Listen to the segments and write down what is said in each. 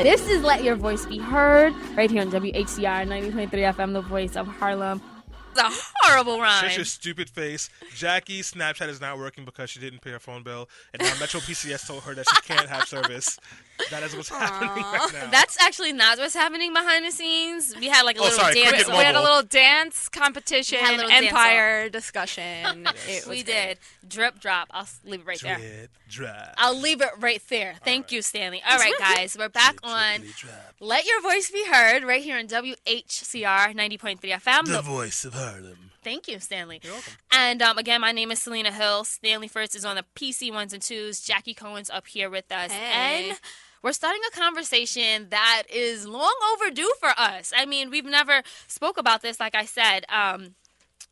This is Let Your Voice Be Heard right here on WHCR 90.3 FM, the voice of Harlem. It's a horrible rhyme. Shut your stupid face. Jackie's Snapchat is not working because she didn't pay her phone bill, and now Metro PCS told her that she can't have service. That is what's happening right now. That's actually not what's happening behind the scenes. We had like a Oh, little sorry, dance. We had a little dance competition, We had a little dance empire discussion. It was we great. did drip drop. I'll leave it right there. Drip, drop. I'll leave it right there. Thank you, Stanley. All right, guys, we're back Drip, on drippity, drop. Let Your Voice Be Heard right here on WHCR 90.3 FM. The The- voice of Harlem. Thank you, Stanley. You're welcome. And um, again, my name is Selena Hill. Stanley Fritz is on the PC ones and twos. Jackie Cohen's up here with us. Hey. And we're starting a conversation that is long overdue for us. I mean, we've never spoke about this, like I said. Um,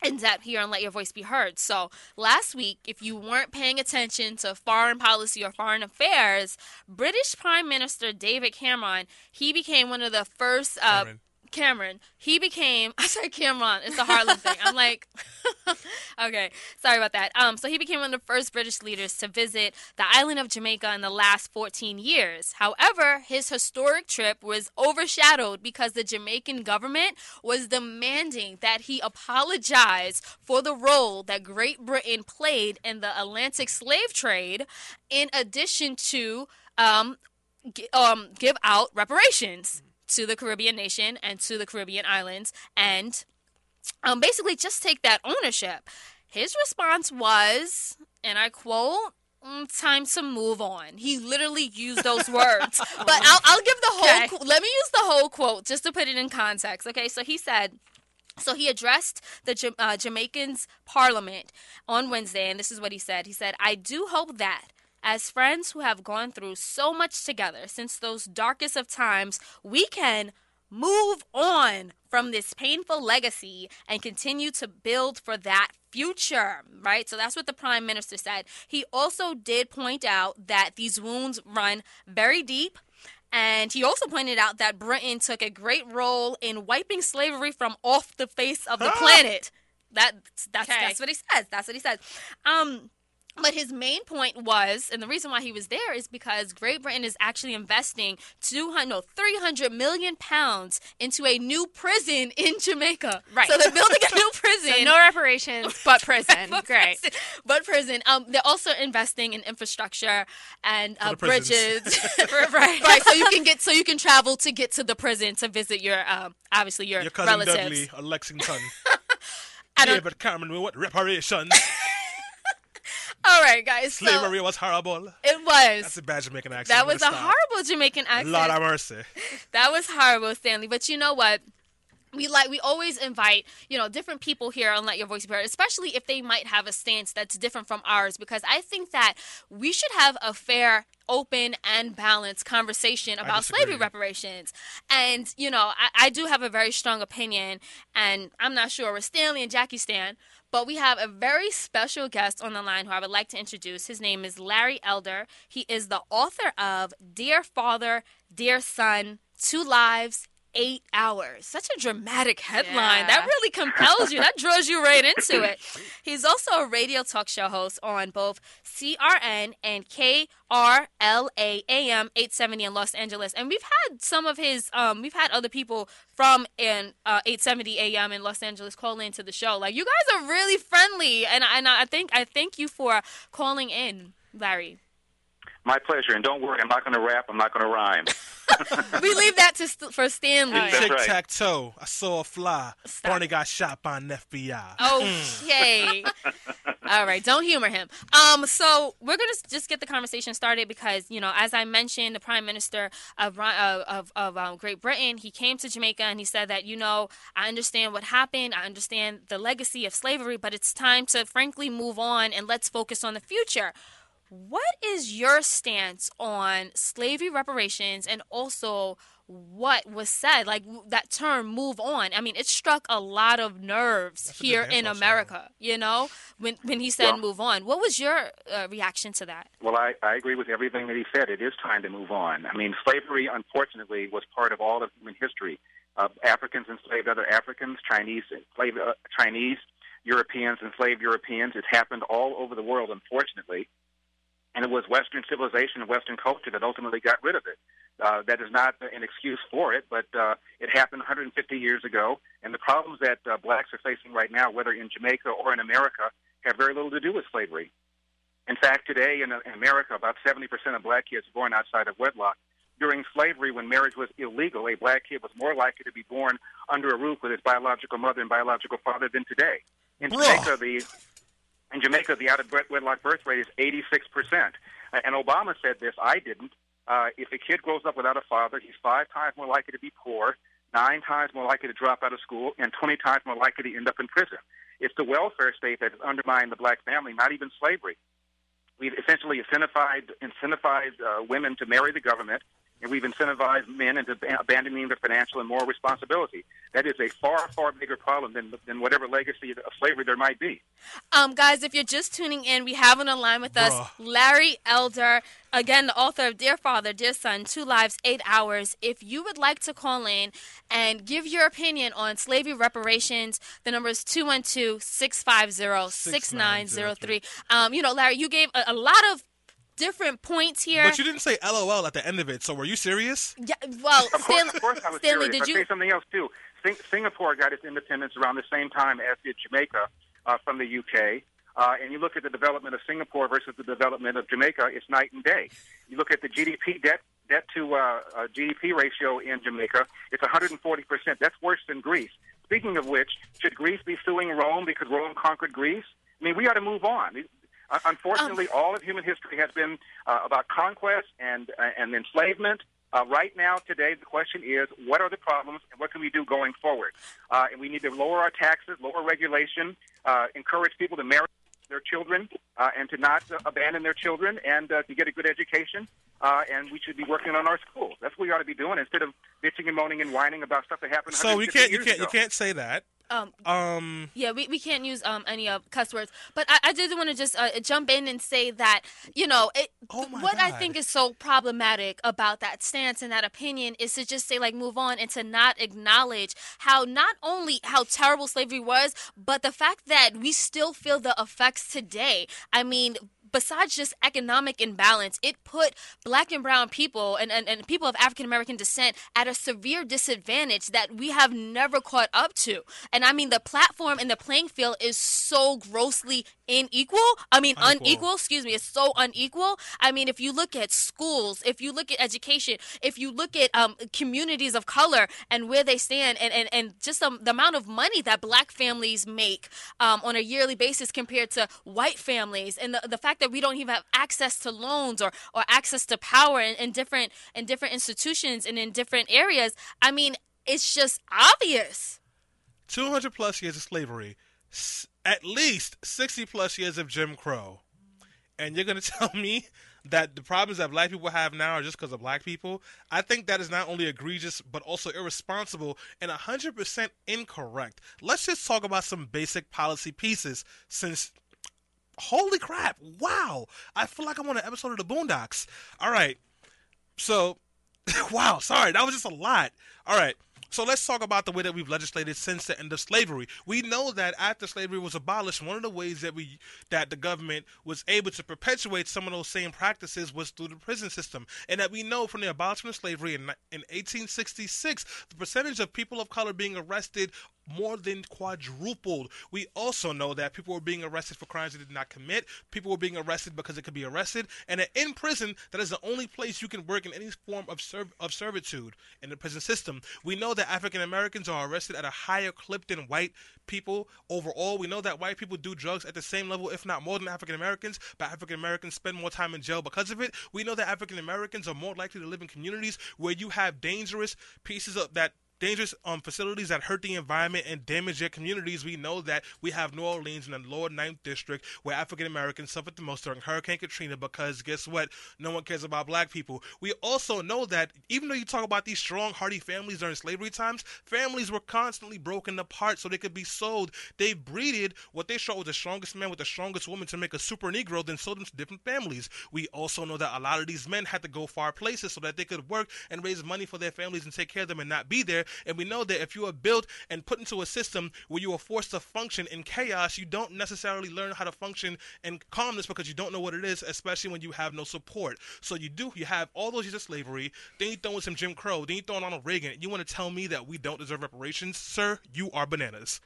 in depth here and let your voice be heard. So, last week, if you weren't paying attention to foreign policy or foreign affairs, British Prime Minister David Cameron, he became one of the first uh, Cameron. Cameron, he became I said Cameron, it's a Harlem thing. I'm like Okay, sorry about that. Um so he became one of the first British leaders to visit the island of Jamaica in the last 14 years. However, his historic trip was overshadowed because the Jamaican government was demanding that he apologize for the role that Great Britain played in the Atlantic slave trade in addition to um um, give out reparations to the Caribbean nation and to the Caribbean islands and um, basically just take that ownership. His response was, and I quote, "Mm, time to move on. He literally used those words. but I'll, I'll give the whole, Okay. let me use the whole quote just to put it in context. Okay, so he said, so he addressed the uh, Jamaicans parliament on Wednesday, and this is what he said. He said, I do hope that as friends who have gone through so much together since those darkest of times, we can move on from this painful legacy and continue to build for that future, right? So that's what the prime minister said. He also did point out that these wounds run very deep. And he also pointed out that Britain took a great role in wiping slavery from off the face of the planet. That that's Okay. that's what he says. That's what he says. Um but his main point was, and the reason why he was there is because Great Britain is actually investing 200, no, 300 million pounds into a new prison in Jamaica. Right. So they're building a new prison. So no reparations, but prison. but Great. prison- but prison. Um, they're also investing in infrastructure and uh, bridges, right. right? So you can get, so you can travel to get to the prison to visit your, um, obviously your, Your cousin relatives. Dudley of Lexington. I don't- David Cameron with what reparations? All right, guys. So Slavery was horrible. it was. That's a bad Jamaican accent. that was a horrible Jamaican accent. Lord have mercy. That was horrible, Stanley. But you know what? We like we always invite you know different people here and let your voice be heard, especially if they might have a stance that's different from ours. Because I think that we should have a fair, open, and balanced conversation about slavery reparations. And you know, I, I do have a very strong opinion, and I'm not sure where Stanley and Jackie stand. But we have a very special guest on the line who I would like to introduce. His name is Larry Elder. He is the author of Dear Father, Dear Son, Two Lives, Eight Hours. Such a dramatic headline. That really compels you. That draws you right into it. He's also a radio talk show host on both CRN and KRLA AM 870 in Los Angeles. And we've had some of his, um, we've had other people from in uh, 870 AM in Los Angeles call into the show. Like you guys are really friendly, and and I think I thank you for calling in, Larry. My pleasure. And don't worry, I'm not going to rap. I'm not going to rhyme. We leave that to st- for Stanley. Yeah. Tic right. tac toe. I saw a fly. Stop. Barney got shot by an FBI. Okay. All right. Don't humor him. Um. So we're gonna just get the conversation started because you know, as I mentioned, the Prime Minister of uh, of of um, Great Britain, he came to Jamaica and he said that you know, I understand what happened. I understand the legacy of slavery, but it's time to frankly move on and let's focus on the future. What is your stance on slavery reparations and also what was said? Like that term, move on. I mean, it struck a lot of nerves That's here in dance-off America, you know, when, when he said Well- move on. What was your uh, reaction to that? well, I, I agree with everything that he said. It is time to move on. I mean, slavery, unfortunately, was part of all of human history. Uh, Africans enslaved other Africans, Chinese enslaved uh, Chinese, Europeans enslaved Europeans. It's happened all over the world, unfortunately. And it was Western civilization and Western culture that ultimately got rid of it. Uh, that is not an excuse for it, but uh, it happened 150 years ago, and the problems that uh, blacks are facing right now, whether in Jamaica or in America, have very little to do with slavery. In fact, today in, in America, about 70% of black kids are born outside of wedlock. During slavery, when marriage was illegal, a black kid was more likely to be born under a roof with his biological mother and biological father than today. In Bruh. Jamaica, the in Jamaica, the out of wedlock birth rate is 86 percent. And Obama said this. I didn't. Uh, if a kid grows up without a father, he's five times more likely to be poor, nine times more likely to drop out of school, and 20 times more likely to end up in prison. It's the welfare state that has undermined the black family, not even slavery. We've essentially incentivized, incentivized uh, women to marry the government, and we've incentivized men into abandoning their financial and moral responsibility. That is a far, far bigger problem than, than whatever legacy of slavery there might be. Um, guys, if you're just tuning in, we have on the line with us Bruh. Larry Elder, again, the author of Dear Father, Dear Son, Two Lives, Eight Hours. If you would like to call in and give your opinion on slavery reparations, the number is 212 650 6903. Um, You know, Larry, you gave a, a lot of different points here. But you didn't say LOL at the end of it, so were you serious? yeah, well, Of course, Stanley, of course I was Stanley serious. did I'll you? say something else too. Sing- Singapore got its independence around the same time as did Jamaica uh, from the UK. Uh, and you look at the development of Singapore versus the development of Jamaica, it's night and day. You look at the GDP debt debt to uh, uh, GDP ratio in Jamaica, it's 140 percent. That's worse than Greece. Speaking of which, should Greece be suing Rome because Rome conquered Greece? I mean, we ought to move on. Uh, Unfortunately, all of human history has been uh, about conquest and uh, and enslavement. Uh, right now, today, the question is, what are the problems and what can we do going forward? Uh, and we need to lower our taxes, lower regulation, uh, encourage people to marry their children uh, and to not uh, abandon their children and uh, to get a good education. Uh, and we should be working on our schools. That's what we ought to be doing instead of bitching and moaning and whining about stuff that happened. So we can't, you can't, you can't say that. Um, Um, Yeah, we, we can't use um any uh, cuss words, but I, I did want to just uh, jump in and say that you know it, Oh what I think is so problematic about that stance and that opinion is to just say like move on and to not acknowledge how not only how terrible slavery was, but the fact that we still feel the effects today. I mean. Besides just economic imbalance, it put black and brown people and, and, and people of African American descent at a severe disadvantage that we have never caught up to. And I mean, the platform and the playing field is so grossly unequal. I mean, Unequal. unequal, excuse me, it's so unequal. I mean, if you look at schools, if you look at education, if you look at um, communities of color and where they stand, and, and, and just um, the amount of money that black families make um, on a yearly basis compared to white families, and the, the fact that we don't even have access to loans or, or access to power in, in different in different institutions and in different areas, I mean, it's just obvious. 200 plus years of slavery, at least 60 plus years of Jim Crow. And you're going to tell me that the problems that black people have now are just because of black people? I think that is not only egregious, but also irresponsible and 100% incorrect. Let's just talk about some basic policy pieces since. Holy crap! Wow! I feel like I'm on an episode of the Boondocks. All right, so wow, sorry, that was just a lot. All right. So let's talk about the way that we've legislated since the end of slavery. We know that after slavery was abolished, one of the ways that we that the government was able to perpetuate some of those same practices was through the prison system, and that we know from the abolishment of slavery in, in 1866, the percentage of people of color being arrested more than quadrupled. We also know that people were being arrested for crimes they did not commit. People were being arrested because they could be arrested, and in prison, that is the only place you can work in any form of serv- of servitude in the prison system. We know that African Americans are arrested at a higher clip than white people overall. We know that white people do drugs at the same level, if not more, than African Americans, but African Americans spend more time in jail because of it. We know that African Americans are more likely to live in communities where you have dangerous pieces of that dangerous um, facilities that hurt the environment and damage their communities. We know that we have New Orleans in the lower ninth district where African Americans suffered the most during Hurricane Katrina because guess what? No one cares about black people. We also know that even though you talk about these strong, hardy families during slavery times, families were constantly broken apart so they could be sold. They breeded what they thought was the strongest man with the strongest woman to make a super Negro, then sold them to different families. We also know that a lot of these men had to go far places so that they could work and raise money for their families and take care of them and not be there And we know that if you are built and put into a system where you are forced to function in chaos, you don't necessarily learn how to function in calmness because you don't know what it is, especially when you have no support. So you do, you have all those years of slavery, then you throw in some Jim Crow, then you throw in Ronald Reagan. You want to tell me that we don't deserve reparations? Sir, you are bananas.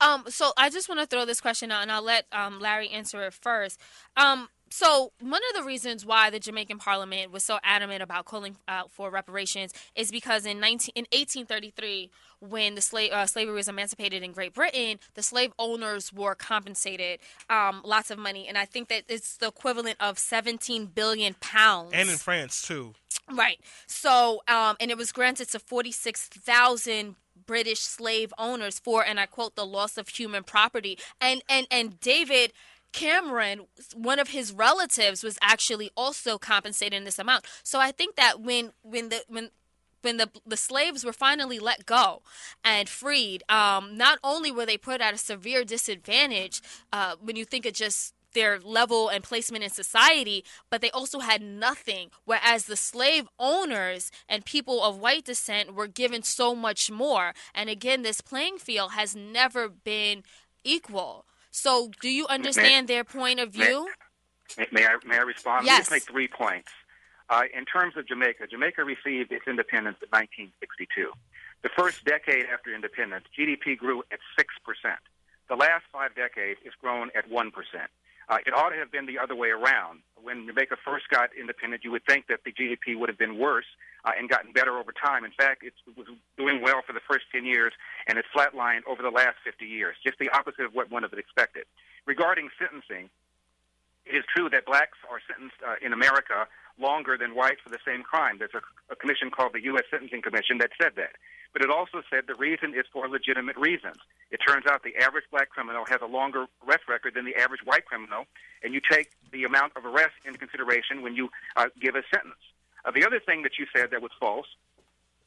Um, so I just want to throw this question out, and I'll let um, Larry answer it first. Um, so one of the reasons why the Jamaican Parliament was so adamant about calling out for reparations is because in 19 in 1833, when the slave uh, slavery was emancipated in Great Britain, the slave owners were compensated um, lots of money, and I think that it's the equivalent of 17 billion pounds. And in France, too. Right. So, um, and it was granted to 46,000 British slave owners for, and I quote, the loss of human property. And and and David Cameron, one of his relatives, was actually also compensated in this amount. So I think that when when the when when the the slaves were finally let go and freed, um, not only were they put at a severe disadvantage uh, when you think of just their level and placement in society, but they also had nothing. Whereas the slave owners and people of white descent were given so much more. And again, this playing field has never been equal. So, do you understand their point of view? May, may I may I respond? Let me Yes. just make three points. Uh, in terms of Jamaica, Jamaica received its independence in 1962. The first decade after independence, GDP grew at six percent. The last five decades, it's grown at one percent. Uh, it ought to have been the other way around. When Jamaica first got independent, you would think that the GDP would have been worse uh, and gotten better over time. In fact, it was doing well for the first 10 years, and it's flatlined over the last 50 years, just the opposite of what one would have expected. Regarding sentencing, it is true that blacks are sentenced uh, in America longer than whites for the same crime. There's a, a commission called the U.S. Sentencing Commission that said that. But it also said the reason is for legitimate reasons. It turns out the average black criminal has a longer arrest record than the average white criminal, and you take the amount of arrest into consideration when you uh, give a sentence. Uh, the other thing that you said that was false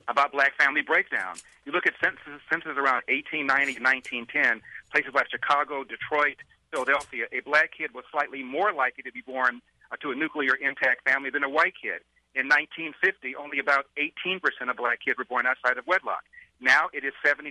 about black family breakdown. You look at censuses, censuses around 1890 to 1910, places like Chicago, Detroit, Philadelphia, a black kid was slightly more likely to be born uh, to a nuclear intact family than a white kid. In 1950, only about 18% of black kids were born outside of wedlock. Now it is 72%.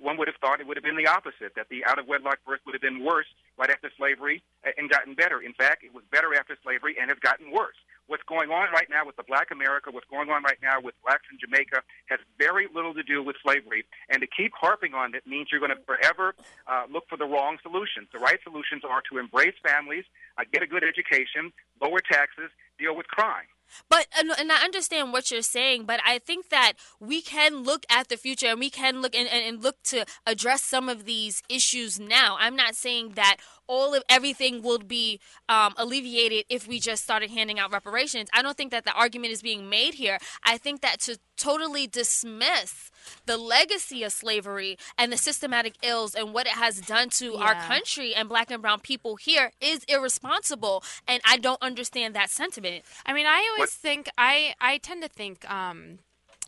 One would have thought it would have been the opposite, that the out of wedlock birth would have been worse right after slavery uh, and gotten better. In fact, it was better after slavery and has gotten worse. What's going on right now with the black America, what's going on right now with blacks in Jamaica has very little to do with slavery. And to keep harping on it means you're going to forever uh, look for the wrong solutions. The right solutions are to embrace families, uh, get a good education, lower taxes, deal with crime. But and, and I understand what you're saying, but I think that we can look at the future and we can look and, and, and look to address some of these issues now. I'm not saying that all of everything will be um, alleviated if we just started handing out reparations. I don't think that the argument is being made here. I think that to totally dismiss the legacy of slavery and the systematic ills and what it has done to our country and black and brown people here is irresponsible. And I don't understand that sentiment. I mean, I always What- think I I tend to think um,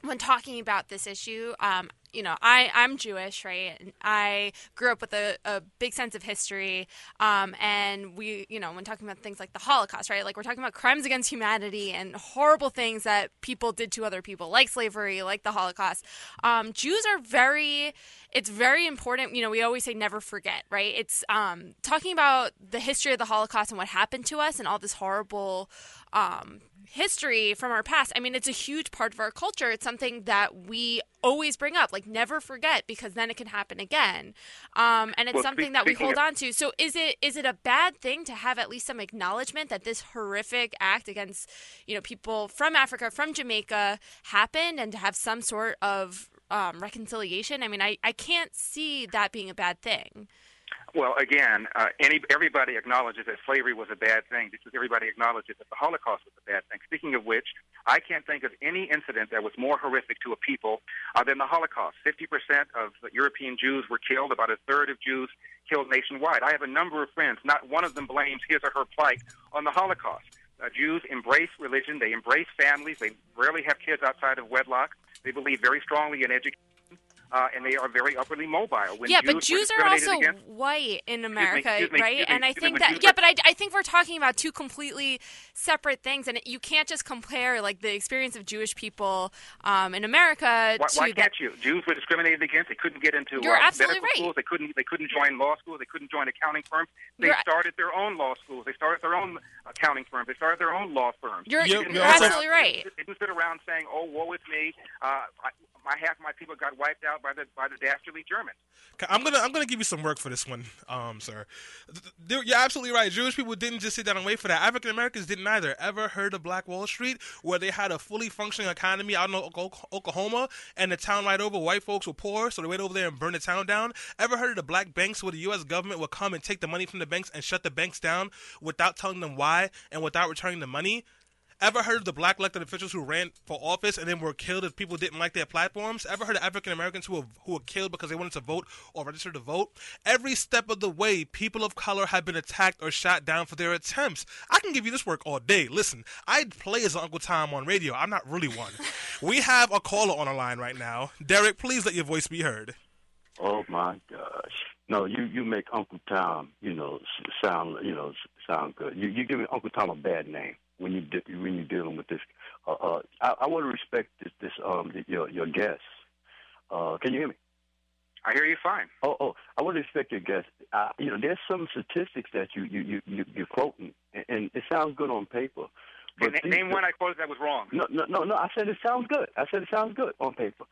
when talking about this issue, um, you know, I I'm Jewish, right? And I grew up with a, a big sense of history, um, and we, you know, when talking about things like the Holocaust, right? Like we're talking about crimes against humanity and horrible things that people did to other people, like slavery, like the Holocaust. Um, Jews are very it's very important. You know, we always say never forget, right? It's um, talking about the history of the Holocaust and what happened to us and all this horrible um, history from our past. I mean, it's a huge part of our culture. It's something that we always bring up, like never forget, because then it can happen again. Um, and it's Well, something that we hold on to. So, is it is it a bad thing to have at least some acknowledgement that this horrific act against you know people from Africa, from Jamaica, happened, and to have some sort of um, reconciliation? I mean, I, I can't see that being a bad thing. Well, again, uh, any, everybody acknowledges that slavery was a bad thing because everybody acknowledges that the Holocaust was a bad thing. Speaking of which, I can't think of any incident that was more horrific to a people uh, than the Holocaust. 50% of European Jews were killed, about a third of Jews killed nationwide. I have a number of friends, not one of them blames his or her plight on the Holocaust. Uh, Jews embrace religion, they embrace families, they rarely have kids outside of wedlock, they believe very strongly in education. Uh, and they are very upwardly mobile. When yeah, Jews but Jews are also against, white in America, excuse me, right? excuse me, and I think that Jews yeah, are- but I, I think we're talking about two completely separate things, and you can't just compare like the experience of Jewish people um, in America Why, to why can't you? Jews were discriminated against. They couldn't get into You're uh, absolutely medical right. schools. They couldn't. They couldn't join law schools. They couldn't join accounting firms. They You're- started their own law schools. They started their own accounting firms. They started their own law firms. You're, You're- you're, didn't you're sit also- around- absolutely right. They didn't sit around saying, "Oh, woe is me." Uh, I, my half of my people got wiped out by the by the dastardly Germans. I'm gonna I'm gonna give you some work for this one, um, sir. You're absolutely right. Jewish people didn't just sit down and wait for that. African Americans didn't either. Ever heard of Black Wall Street, where they had a fully functioning economy out in Oklahoma, and the town right over, white folks were poor, so they went over there and burned the town down. Ever heard of the black banks, where the U.S. government would come and take the money from the banks and shut the banks down without telling them why and without returning the money? Ever heard of the black elected officials who ran for office and then were killed if people didn't like their platforms? Ever heard of African Americans who were, who were killed because they wanted to vote or register to vote? Every step of the way, people of color have been attacked or shot down for their attempts. I can give you this work all day. Listen, I play as Uncle Tom on radio. I'm not really one. we have a caller on the line right now. Derek, please let your voice be heard. Oh my gosh! No, you you make Uncle Tom, you know, sound you know sound good. You you give Uncle Tom a bad name when you di- when you're dealing with this. Uh, uh, I, I want to respect this this um your your guest. Uh, can you hear me? I hear you fine. Oh, oh, I want to respect your guest. Uh, you know, there's some statistics that you you you, you you're quoting, and, and it sounds good on paper. But na- these- name one I quoted that was wrong. no, no, no, no. I said it sounds good. I said it sounds good on paper.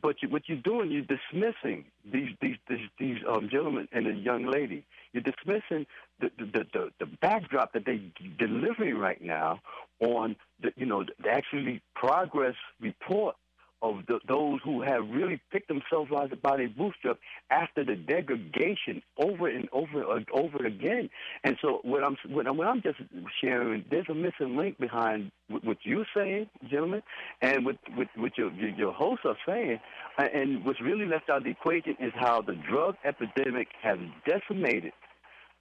But you, what you're doing, you're dismissing these these these, these um, gentlemen and the young lady. You're dismissing the the, the, the backdrop that they're delivering right now on the you know the actually progress report of the, those who have really picked themselves out by their bootstraps after the degradation over and over and over again. And so what I'm what I'm, what I'm just sharing, there's a missing link behind what you're saying, gentlemen, and what what, what your, your your hosts are saying. And what's really left out of the equation is how the drug epidemic has decimated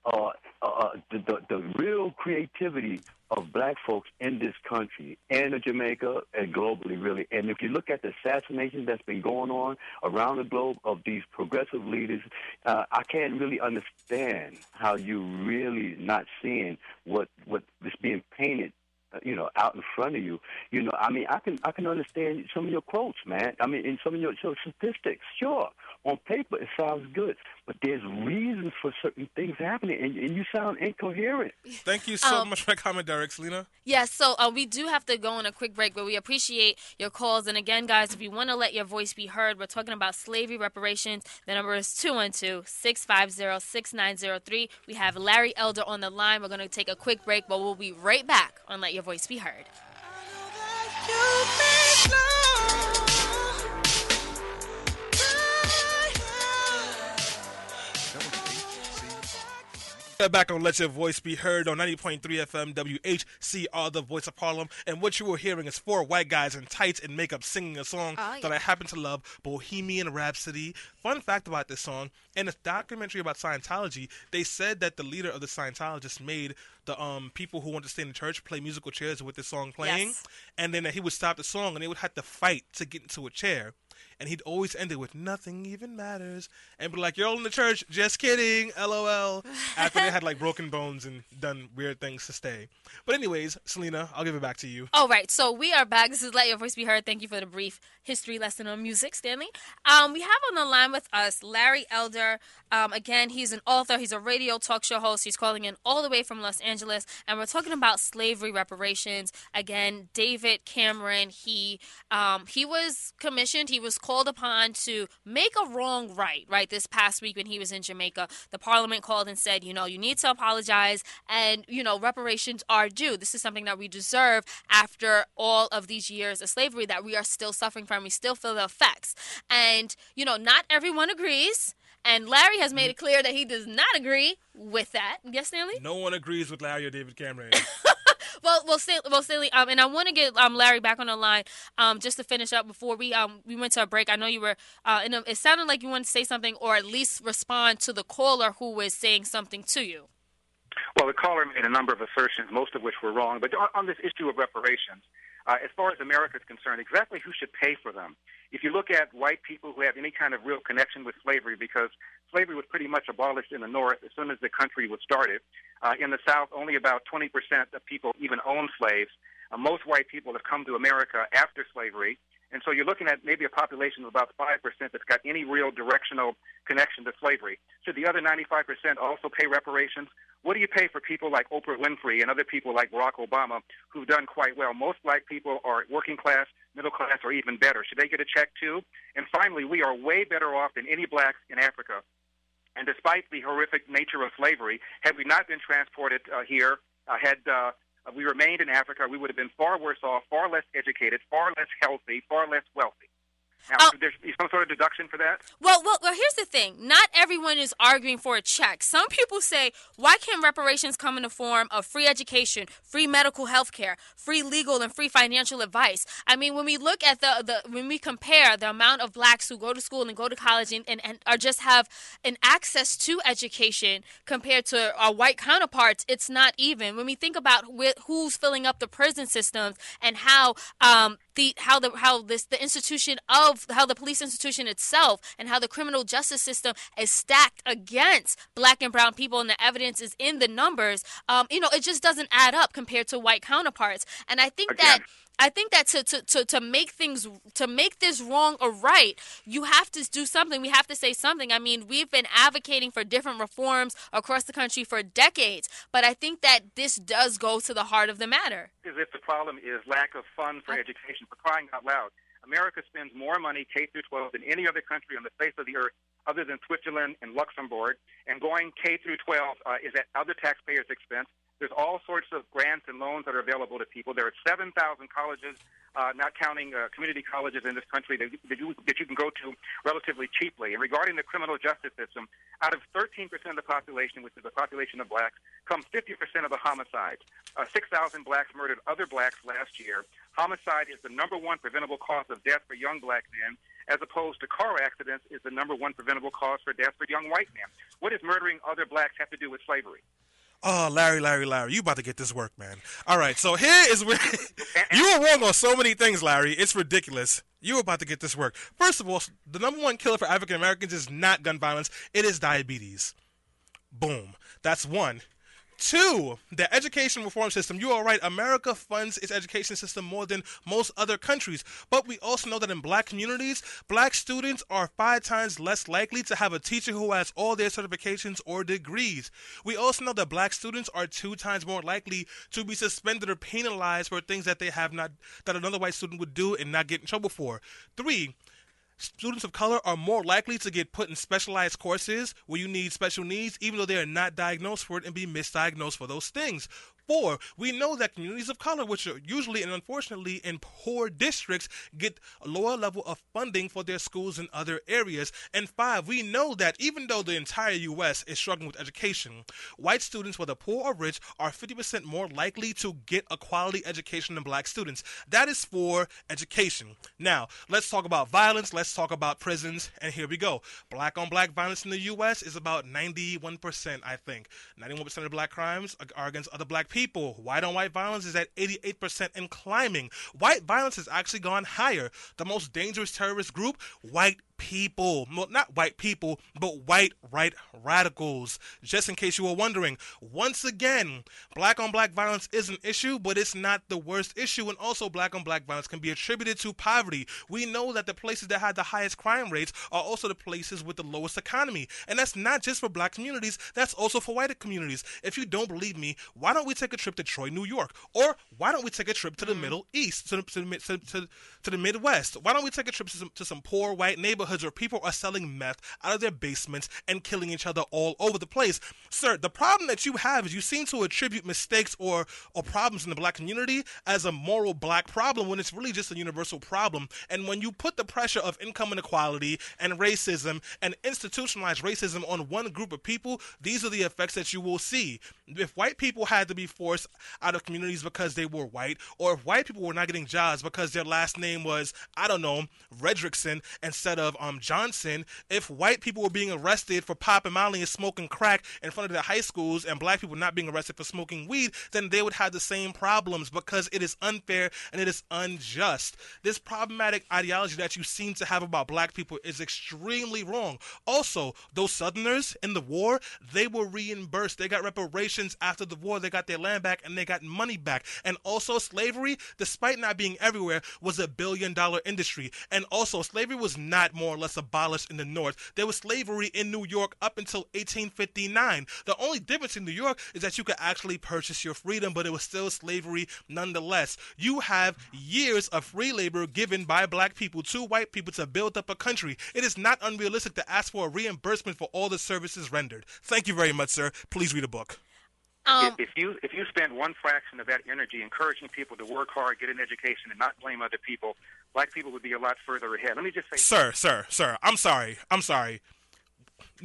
uh, uh, the, the the real creativity of black folks in this country and in Jamaica and globally, really. And if you look at the assassination that's been going on around the globe of these progressive leaders, uh, I can't really understand how you're really not seeing what what is being painted. uh, You know, out in front of you. You know, I mean, I can I can understand some of your quotes, man. I mean, in some of your, your statistics, sure. On paper, it sounds good, but there's reasons for certain things happening, and, and you sound incoherent. Thank you so Um, much for that comment, Derek. Selena? Yes, so uh, we do have to go on a quick break, but we appreciate your calls. And again, guys, if you want to let your voice be heard, we're talking about slavery reparations. The number is 212 650 6903. We have Larry Elder on the line. We're going to take a quick break, but we'll be right back on Let Your Voice Be Heard. Uh, Back and Let Your Voice Be Heard on 90.3 FM WHCR, the voice of Harlem. And what you were hearing is four white guys in tights and makeup singing a song Oh, that I happen to love, Bohemian Rhapsody. Fun fact about this song, in a documentary about Scientology, they said that the leader of the Scientologists made the um people who wanted to stay in the church play musical chairs with this song playing. Yes. And then he would stop the song and they would have to fight to get into a chair. And he'd always end it with "Nothing even matters," and be like, "You're all in the church." Just kidding, lol. After they had like broken bones and done weird things to stay. But anyways, Selena, I'll give it back to you. All right, so we are back. This is Let Your Voice Be Heard. Thank you for the brief history lesson on music, Stanley. Um, we have on the line with us Larry Elder. Um, again, he's an author. He's a radio talk show host. He's calling in all the way from Los Angeles, and we're talking about slavery reparations. Again, David Cameron. He um, he was commissioned. He was called upon to make a wrong right. Right this past week when he was in Jamaica, the Parliament called and said, you know, you need to apologize, and you know, reparations are due. This is something that we deserve after all of these years of slavery that we are still suffering from. We still feel the effects, and you know, not everyone agrees. And Larry has made it clear that he does not agree with that. Yes, Stanley. No one agrees with Larry or David Cameron. Well, well, Stanley, well, Stanley, um, and I want to get um Larry back on the line, um, just to finish up before we um we went to a break. I know you were uh, in a, it sounded like you wanted to say something or at least respond to the caller who was saying something to you. Well, the caller made a number of assertions, most of which were wrong. But on, on this issue of reparations, uh, as far as America is concerned, exactly who should pay for them. If you look at white people who have any kind of real connection with slavery, because slavery was pretty much abolished in the North as soon as the country was started. Uh, in the South, only about 20% of people even own slaves. Uh, most white people have come to America after slavery. And so you're looking at maybe a population of about 5% that's got any real directional connection to slavery. Should the other 95% also pay reparations? What do you pay for people like Oprah Winfrey and other people like Barack Obama who've done quite well? Most black people are working class, middle class, or even better. Should they get a check too? And finally, we are way better off than any blacks in Africa. And despite the horrific nature of slavery, had we not been transported uh, here, uh, had uh, we remained in Africa, we would have been far worse off, far less educated, far less healthy, far less wealthy. Now, Oh. there's some sort of deduction for that? Well, well, well, here's the thing. Not everyone is arguing for a check. Some people say, why can't reparations come in the form of free education, free medical health care, free legal and free financial advice? I mean, when we look at the, the when we compare the amount of blacks who go to school and go to college and, and, and are just have an access to education compared to our white counterparts, it's not even. When we think about wh- who's filling up the prison systems and how um, the how the how this the institution of how the police institution itself and how the criminal justice system is stacked against black and brown people and the evidence is in the numbers um, you know it just doesn't add up compared to white counterparts and i think that I think that to, to, to, to make things to make this wrong or right, you have to do something. We have to say something. I mean, we've been advocating for different reforms across the country for decades, but I think that this does go to the heart of the matter. As if the problem is lack of funds for education. For crying out loud, America spends more money K through 12 than any other country on the face of the earth, other than Switzerland and Luxembourg. And going K through 12 uh, is at other taxpayers' expense. There's all sorts of grants and loans that are available to people. There are 7,000 colleges, uh, not counting uh, community colleges in this country, that, that, you, that you can go to relatively cheaply. And regarding the criminal justice system, out of 13% of the population, which is the population of blacks, comes 50% of the homicides. Uh, 6,000 blacks murdered other blacks last year. Homicide is the number one preventable cause of death for young black men, as opposed to car accidents is the number one preventable cause for death for young white men. What does murdering other blacks have to do with slavery? Oh, Larry, Larry, Larry, you about to get this work, man. All right, so here is where you were wrong on so many things, Larry. It's ridiculous. You were about to get this work. First of all, the number one killer for African Americans is not gun violence; it is diabetes. Boom. That's one. Two, the education reform system. You are right. America funds its education system more than most other countries. But we also know that in black communities, black students are five times less likely to have a teacher who has all their certifications or degrees. We also know that black students are two times more likely to be suspended or penalized for things that they have not, that another white student would do and not get in trouble for. Three, students of color are more likely to get put in specialized courses where you need special needs, even though they are not diagnosed for it and be misdiagnosed for those things. Four, we know that communities of color, which are usually and unfortunately in poor districts, get a lower level of funding for their schools in other areas. And five, we know that even though the entire U.S. is struggling with education, white students, whether poor or rich, are 50% more likely to get a quality education than black students. That is for education. Now, let's talk about violence. Let's talk about prisons. And here we go. Black on black violence in the U.S. is about 91%, I think. 91% of black crimes are against other black people. White on white violence is at 88% and climbing. White violence has actually gone higher. The most dangerous terrorist group, white people. Well, not white people, but white right radicals. Just in case you were wondering, once again, black on black violence is an issue, but it's not the worst issue. And also, black on black violence can be attributed to poverty. We know that the places that had the highest crime rates are also the places with the lowest economy. And that's not just for black communities, that's also for white communities. If you don't believe me, why don't we take a trip to Troy, New York? Or why don't we take a trip to the mm. Middle East, to the, to, the, to, to the Midwest? Why don't we take a trip to some, to some poor white neighborhoods where people are selling meth out of their basements and killing each other all over the place? Sir, the problem that you have is you seem to attribute mistakes or, or problems in the black community as a moral black problem when it's really just a universal problem. And when you put the pressure of income inequality and racism and institutionalized racism on one group of people, these are the effects that you will see. If white people had to be forced out of communities because they were white, or if white people were not getting jobs because their last name was, I don't know, Redrickson instead of of um Johnson, if white people were being arrested for popping Molly and smoking crack in front of their high schools, and black people not being arrested for smoking weed, then they would have the same problems because it is unfair and it is unjust. This problematic ideology that you seem to have about black people is extremely wrong. Also, those Southerners in the war, they were reimbursed. They got reparations after the war. They got their land back and they got money back. And also, slavery, despite not being everywhere, was a billion dollar industry. And also, slavery was not more or less abolished in the North. There was slavery in New York up until 1859. The only difference in New York is that you could actually purchase your freedom, but it was still slavery nonetheless. You have years of free labor given by black people to white people to build up a country. It is not unrealistic to ask for a reimbursement for all the services rendered. Thank you very much, sir. Please read a book. Um, if, if you if you spend one fraction of that energy encouraging people to work hard, get an education, and not blame other people, black people would be a lot further ahead. Let me just say, Sir, sir, sir, I'm sorry. I'm sorry.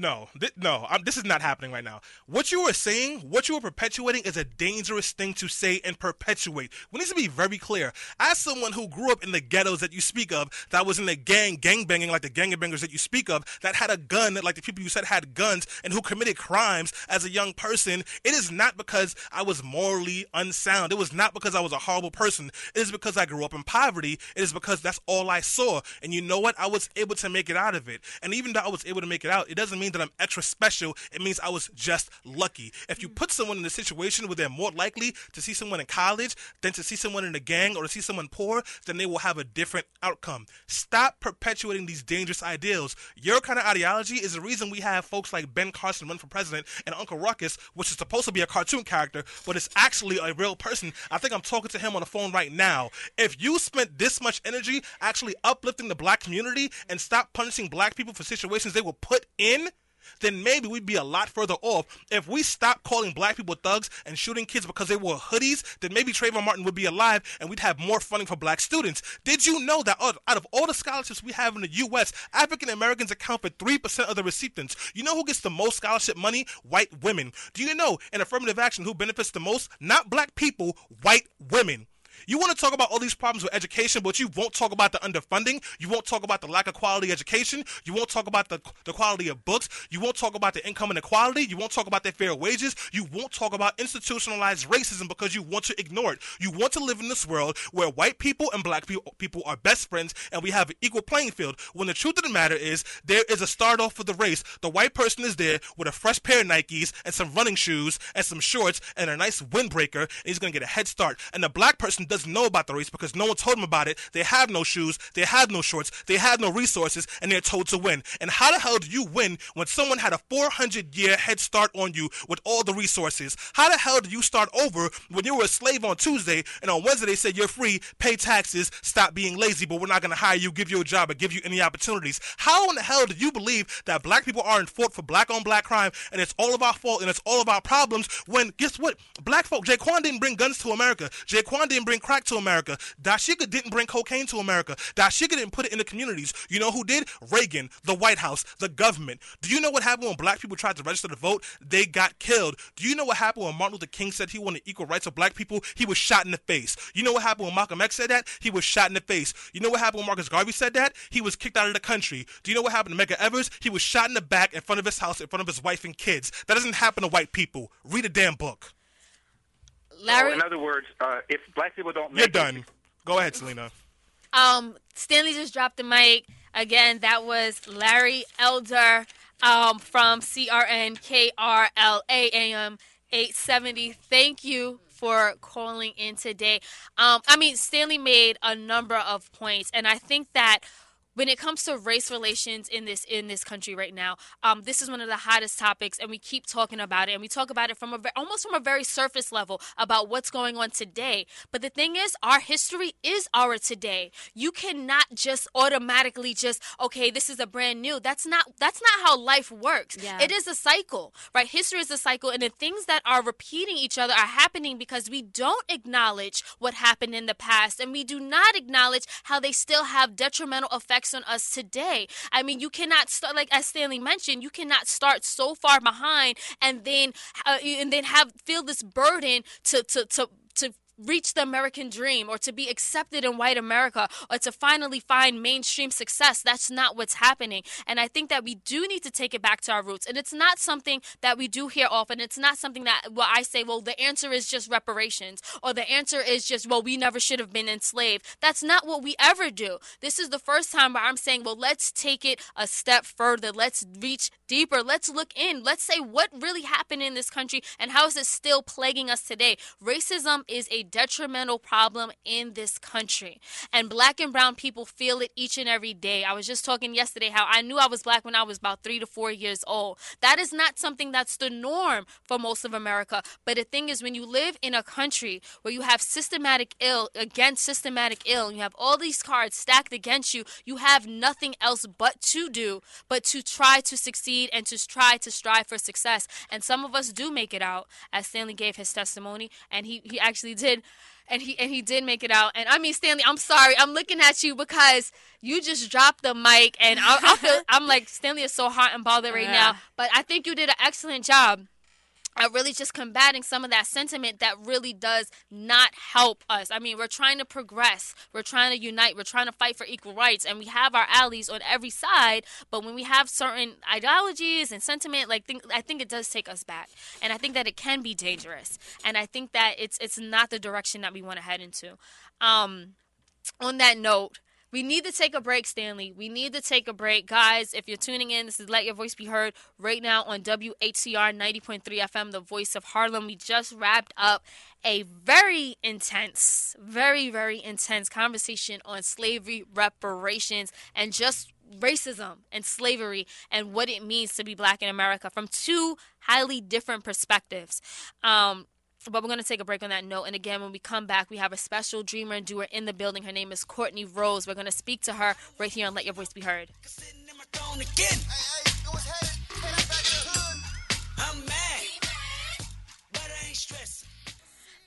No, th- no, I'm, this is not happening right now. What you are saying, what you are perpetuating, is a dangerous thing to say and perpetuate. We need to be very clear. As someone who grew up in the ghettos that you speak of, that was in the gang, gang banging like the gangbangers that you speak of, that had a gun, like the people you said had guns, and who committed crimes as a young person, it is not because I was morally unsound. It was not because I was a horrible person. It is because I grew up in poverty. It is because that's all I saw. And you know what? I was able to make it out of it. And even though I was able to make it out, it doesn't mean that I'm extra special. It means I was just lucky. If you hmm. put someone in a situation where they're more likely to see someone in college than to see someone in a gang or to see someone poor, then they will have a different outcome. Stop perpetuating these dangerous ideals. Your kind of ideology is the reason we have folks like Ben Carson run for president and Uncle Ruckus, which is supposed to be a cartoon character, but it's actually a real person. I think I'm talking to him on the phone right now. If you spent this much energy actually uplifting the black community and stop punishing black people for situations they were put in, then maybe we'd be a lot further off. If we stopped calling black people thugs and shooting kids because they wore hoodies, then maybe Trayvon Martin would be alive and we'd have more funding for black students. Did you know that out of all the scholarships we have in the U.S., African Americans account for 3% of the recipients? You know who gets the most scholarship money? White women. Do you know in affirmative action who benefits the most? Not black people, white women. You want to talk about all these problems with education, but you won't talk about the underfunding. You won't talk about the lack of quality education. You won't talk about the, the quality of books. You won't talk about the income inequality. You won't talk about their fair wages. You won't talk about institutionalized racism because you want to ignore it. You want to live in this world where white people and black people, people are best friends and we have an equal playing field. When the truth of the matter is, there is a start off for the race. The white person is there with a fresh pair of Nikes and some running shoes and some shorts and a nice windbreaker, and he's going to get a head start. And the black person doesn't know about the race because no one told them about it. They have no shoes, they have no shorts, they have no resources, and they're told to win. And how the hell do you win when someone had a 400 year head start on you with all the resources? How the hell do you start over when you were a slave on Tuesday and on Wednesday they said you're free, pay taxes, stop being lazy, but we're not going to hire you, give you a job, or give you any opportunities? How in the hell do you believe that black people are in fault for black on black crime and it's all of our fault and it's all of our problems when guess what? Black folk, Jaquan didn't bring guns to America. Jaquan didn't bring crack to America. Dashika didn't bring cocaine to America. Dashika didn't put it in the communities. You know who did? Reagan, the White House, the government. Do you know what happened when black people tried to register to vote? They got killed. Do you know what happened when Martin Luther King said he wanted equal rights of black people? He was shot in the face. You know what happened when Malcolm X said that? He was shot in the face. You know what happened when Marcus Garvey said that? He was kicked out of the country. Do you know what happened to Medgar Evers? He was shot in the back in front of his house in front of his wife and kids. That doesn't happen to white people. Read a damn book. Larry, So in other words, uh, if black people don't You're make done. Go ahead, Selena. um, Stanley just dropped the mic. Again, that was Larry Elder um, from CRN KRLA AM 870. Thank you for calling in today. Um, I mean, Stanley made a number of points, and I think that when it comes to race relations in this in this country right now, um, this is one of the hottest topics, and we keep talking about it, and we talk about it from a almost from a very surface level about what's going on today. But the thing is, our history is our today. You cannot just automatically just okay, this is a brand new. That's not that's not how life works. Yeah. It is a cycle, right? History is a cycle, and the things that are repeating each other are happening because we don't acknowledge what happened in the past, and we do not acknowledge how they still have detrimental effects on us today. I mean, you cannot start like as Stanley mentioned, you cannot start so far behind and then uh, and then have feel this burden to to to to reach the American dream or to be accepted in white America or to finally find mainstream success. That's not what's happening. And I think that we do need to take it back to our roots. And it's not something that we do hear often. It's not something that, well, I say, well, the answer is just reparations or the answer is just, well, we never should have been enslaved. That's not what we ever do. This is the first time where I'm saying, well, let's take it a step further. Let's reach deeper. Let's look in. Let's say what really happened in this country and how is it still plaguing us today. Racism is a detrimental problem in this country. And black and brown people feel it each and every day. I was just talking yesterday how I knew I was black when I was about three to four years old. That is not something that's the norm for most of America. But the thing is, when you live in a country where you have systematic ill against systematic ill, and you have all these cards stacked against you, you have nothing else but to do, but to try to succeed and to try to strive for success. And some of us do make it out, as Stanley gave his testimony, and he, he actually did and he and he did make it out. And I mean, Stanley, I'm sorry, I'm looking at you because you just dropped the mic, and I, I feel I'm like Stanley is so hot and bothered right Yeah. now. But I think you did an excellent job. At really just combating some of that sentiment that really does not help us. I mean, we're trying to progress, we're trying to unite, we're trying to fight for equal rights, and we have our allies on every side. But when we have certain ideologies and sentiment, like I think it does take us back, and I think that it can be dangerous, and I think that it's it's not the direction that we want to head into. Um, on that note, we need to take a break, Stanley. We need to take a break. Guys, if you're tuning in, this is Let Your Voice Be Heard right now on WHCR 90.3 FM, the voice of Harlem. We just wrapped up a very intense, very, very intense conversation on slavery reparations and just racism and slavery and what it means to be black in America from two highly different perspectives. Um, but we're going to take a break on that note. And again, when we come back, we have a special dreamer and doer in the building. Her name is Courtney Rose. We're going to speak to her right here and Let Your Voice Be Heard.